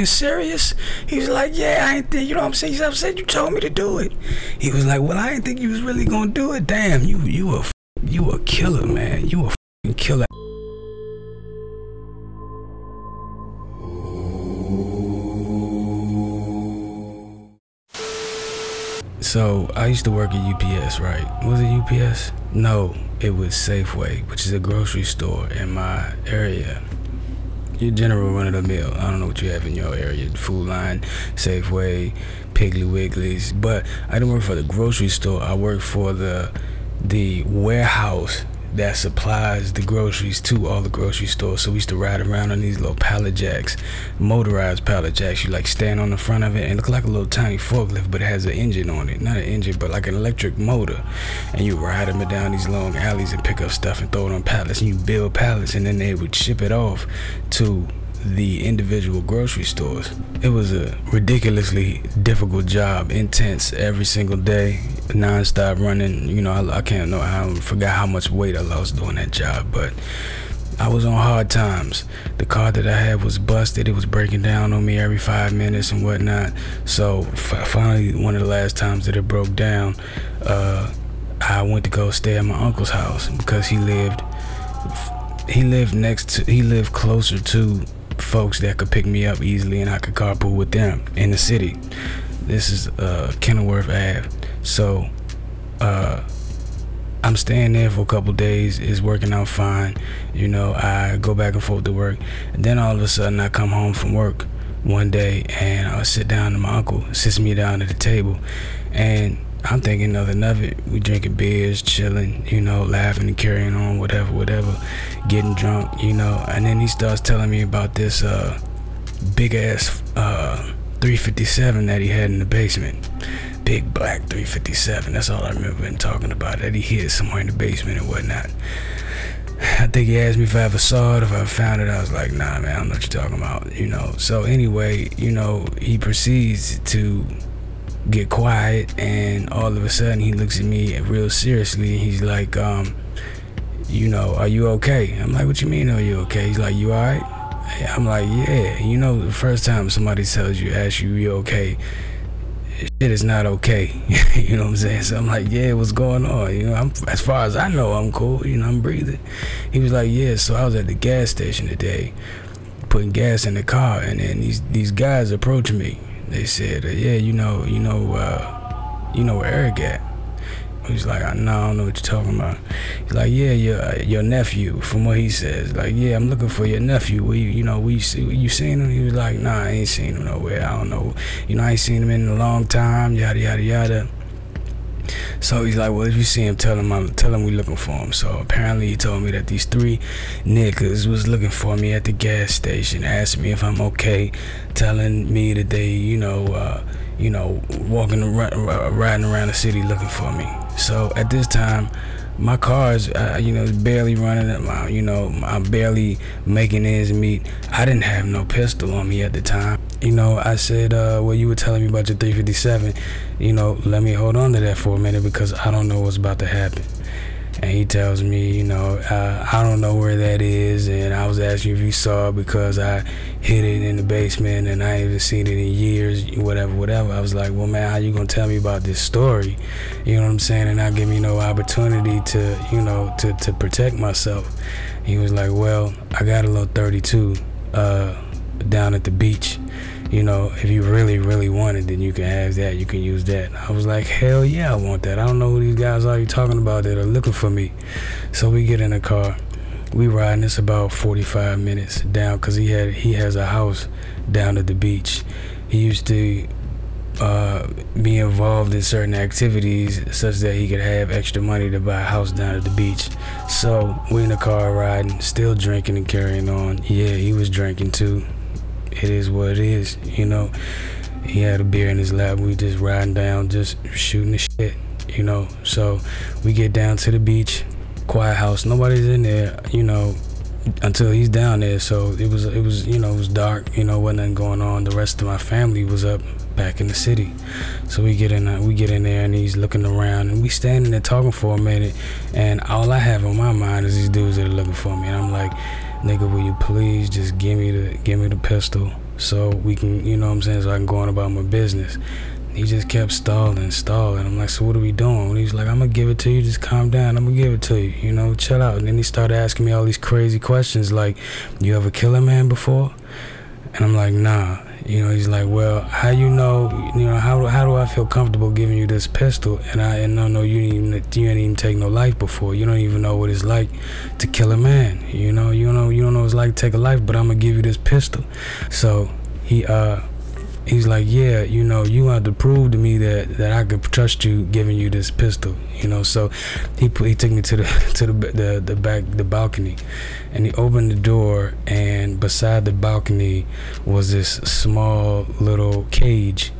fucking serious? He was like, yeah, I ain't think, you know what I'm saying? He said, you told me to do it. He was like, well, I didn't think you was really gonna do it. Damn, you you a you a killer, man. You a fucking killer. So I used to work at UPS, right? Was it UPS? No, it was Safeway, which is a grocery store in my area. Your general run of the mill. I don't know what you have in your area. Food Lion, Safeway, Piggly Wigglies. But I didn't work for the grocery store. I worked for the the warehouse that supplies the groceries to all the grocery stores. So we used to ride around on these little pallet jacks, motorized pallet jacks. You like stand on the front of it and look like a little tiny forklift, but it has an engine on it. Not an engine, but like an electric motor. And you ride them down these long alleys and pick up stuff and throw it on pallets. And you build pallets and then they would ship it off to the individual grocery stores. It was a ridiculously difficult job, intense every single day, non-stop running. You know, I, I can't know I forgot how much weight I lost doing that job, but I was on hard times. The car that I had was busted. It was breaking down on me every five minutes and whatnot. So finally, one of the last times that it broke down, uh, I went to go stay at my uncle's house because he lived. He lived next to. He lived closer to folks that could pick me up easily and I could carpool with them in the city. This is uh, Kenilworth Ave. So uh, I'm staying there for a couple days. It's working out fine. You know, I go back and forth to work. And then all of a sudden I come home from work one day and I sit down and my uncle sits me down at the table and I'm thinking nothing of it. We drinking beers, chilling, you know, laughing and carrying on, whatever, whatever, getting drunk, you know. And then he starts telling me about this uh, big ass uh, 357 that he had in the basement. Big black 357. That's all I remember him talking about. That he hid somewhere in the basement and whatnot. I think he asked me if I ever saw it, if I found it. I was like, nah, man, I don't know what you're talking about, you know. So anyway, you know, he proceeds to get quiet and all of a sudden he looks at me real seriously he's like um you know are you okay? I'm like what you mean are you okay? He's like you all right? I'm like yeah. You know the first time somebody tells you ask you you okay shit is not okay. You know what i'm saying? So i'm like yeah what's going on? You know i'm as far as i know i'm cool. You know i'm breathing. He was like yeah so i was at the gas station today putting gas in the car and then these these guys approached me they said, uh, yeah, you know, you know, uh, you know where Eric at. He's like, I, no, I don't know what you're talking about. He's like, yeah, your uh, your nephew. From what he says, like, yeah, I'm looking for your nephew. We, you, know, we you seen him. He was like, nah, I ain't seen him nowhere. I don't know. You know, I ain't seen him in a long time. Yada yada yada. So he's like, well, if you see him, tell him I'm tell him we looking for him. So apparently he told me that these three niggas was looking for me at the gas station, asked me if I'm okay, telling me that they, you know, uh, you know, walking riding around the city looking for me. So at this time, my car's, uh, you know, barely running. My, you know, I'm barely making ends meet. I didn't have no pistol on me at the time. You know, I said, uh, well, you were telling me about your 357. You know, let me hold on to that for a minute because I don't know what's about to happen and he tells me, you know, uh, I don't know where that is, and I was asking if you saw it because I hid it in the basement and I haven't seen it in years, whatever, whatever. I was like, well, man, how you gonna tell me about this story? You know what I'm saying? And not give me no opportunity to, you know, to to protect myself. He was like, well, I got a little 32 uh, down at the beach you know, if you really, really want it, then you can have that. You can use that. I was like, hell yeah, I want that. I don't know who these guys are you talking about that are looking for me. So we get in the car. We riding. It's about 45 minutes down because he had he has a house down at the beach. He used to uh, be involved in certain activities such that he could have extra money to buy a house down at the beach. So we in the car riding, still drinking and carrying on. Yeah, he was drinking too it is what it is, you know. He had a beer in his lap. We just riding down, just shooting the shit, you know. So we get down to the beach, quiet house. Nobody's in there, you know, until he's down there. So it was, it was, you know, it was dark. You know, wasn't nothing going on. The rest of my family was up back in the city. So we get in, we get in there, and he's looking around, and we standing there talking for a minute. And all I have on my mind is these dudes that are looking for me, and I'm like nigga, will you please just give me the give me the pistol so we can, you know what I'm saying, so I can go on about my business. He just kept stalling, stalling. I'm like, so what are we doing? And he's like, I'm gonna give it to you. Just calm down. I'm gonna give it to you. You know, chill out. And then he started asking me all these crazy questions, like, you ever kill a man before? And I'm like, nah. You know, he's like, well, how you know? You know, how how do I feel comfortable giving you this pistol? And I and no, no, you didn't even you didn't even take no life before. You don't even know what it's like to kill a man. You know, you know, you don't know what it's like to take a life. But I'm gonna give you this pistol. So he uh he's like, yeah, you know, you have to prove to me that that I could trust you, giving you this pistol, you know. So he put, he took me to the to the the, the back the balcony, and he opened the door, and beside the balcony was this small little cage.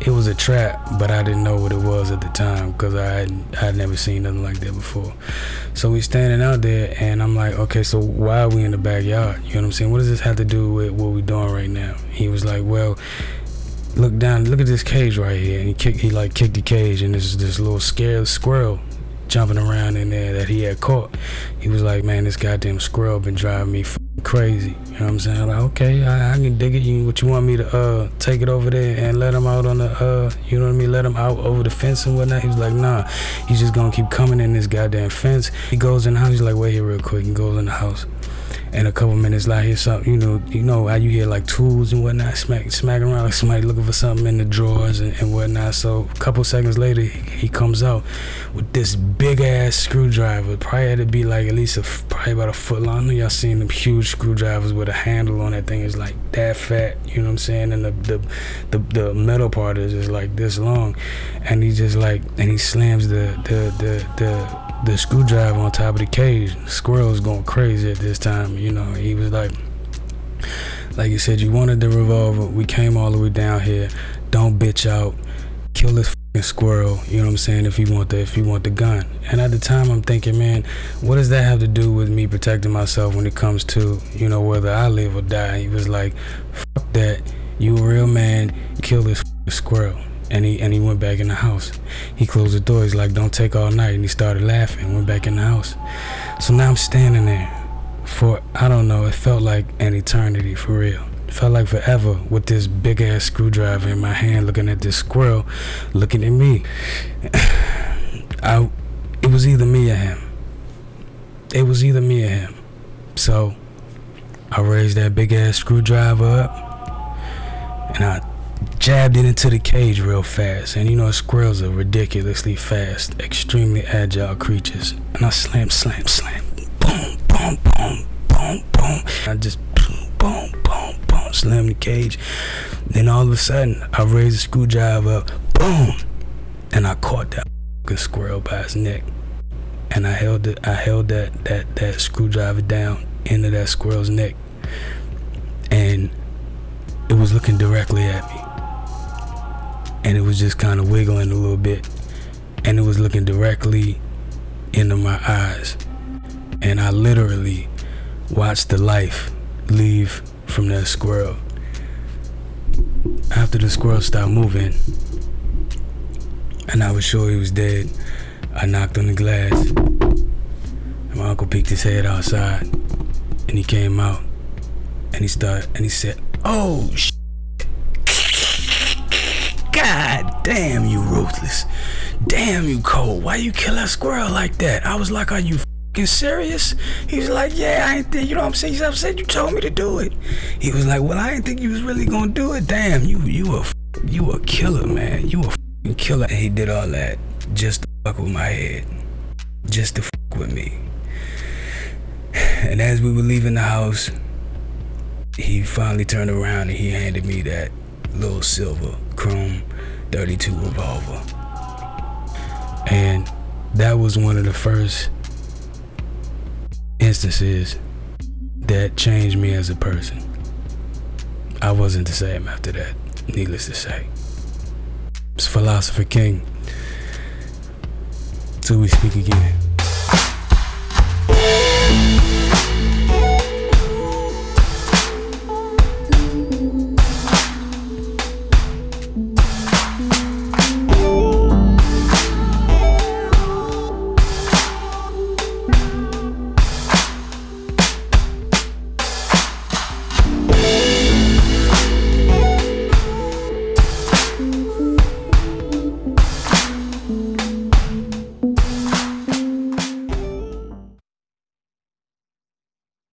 It was a trap, but I didn't know what it was at the time because I had I had never seen nothing like that before. So we standing out there, and I'm like, okay, so why are we in the backyard? You know what I'm saying? What does this have to do with what we're doing right now? He was like, well, look down, look at this cage right here, and he kicked, he like kicked the cage, and there's this little scared squirrel jumping around in there that he had caught. He was like, man, this goddamn squirrel been driving me crazy. You know what I'm saying? Like, okay, I, I, can dig it. You, what you want me to uh take it over there and let him out on the uh, you know what I mean? Let him out over the fence and whatnot. He was like, nah, he's just gonna keep coming in this goddamn fence. He goes in the house. He's like, wait here real quick. He goes in the house and a couple minutes later, you know, you know how you hear like tools and whatnot smack, smacking around, like somebody looking for something in the drawers and, and whatnot. So a couple seconds later, he, he comes out with this big ass screwdriver. Probably had to be like at least a, probably about a foot long. I know y'all seen them huge screwdrivers with a handle on that thing is like that fat. You know what I'm saying? And the the the, the metal part is just like this long, and he just like and he slams the the the the the screwdriver on top of the cage. Squirrel was going crazy at this time. You know, he was like, like you said, you wanted the revolver. We came all the way down here. Don't bitch out. Kill this squirrel. You know what I'm saying? If you want the if you want the gun. And at the time, I'm thinking, man, what does that have to do with me protecting myself when it comes to you know whether I live or die? He was like, fuck that. You a real man. Kill this squirrel and he and he went back in the house. He closed the door. He's like, "Don't take all night," and he started laughing. Went back in the house. So now I'm standing there for I don't know. It felt like an eternity for real. It felt like forever with this big ass screwdriver in my hand, looking at this squirrel, looking at me. I, it was either me or him. It was either me or him. So I raised that big ass screwdriver up, and I jabbed it into the cage real fast. And you know, squirrels are ridiculously fast, extremely agile creatures. And I slam, slam, slam, boom, boom, boom, boom, boom. I just boom, boom, boom, boom, slam the cage. Then all of a sudden, I raised the screwdriver up, boom, and I caught that fucking squirrel by his neck. And I held it, I held that that that screwdriver down into that squirrel's neck, and it was looking directly at me and it was just kind of wiggling a little bit and it was looking directly into my eyes and I literally watched the life leave from that squirrel. After the squirrel stopped moving and I was sure he was dead, I knocked on the glass. And my uncle peeked his head outside and he came out and he started and he said, "Oh sh- God damn, you ruthless. Damn, you cold. Why you kill a squirrel like that? I was like, are you fucking serious? He was like, yeah, I ain't think, you know what I'm saying? I said, you told me to do it. He was like, well, I didn't think you was really gonna do it. Damn, you, you a, you a killer, man. You a killer. And he did all that just to fuck with my head. Just to fuck with me. And as we were leaving the house, he finally turned around and he handed me that little silver chrome 32 revolver. And that was one of the first instances that changed me as a person. I wasn't the same after that, needless to say. It's Philosopher King. Till we speak again.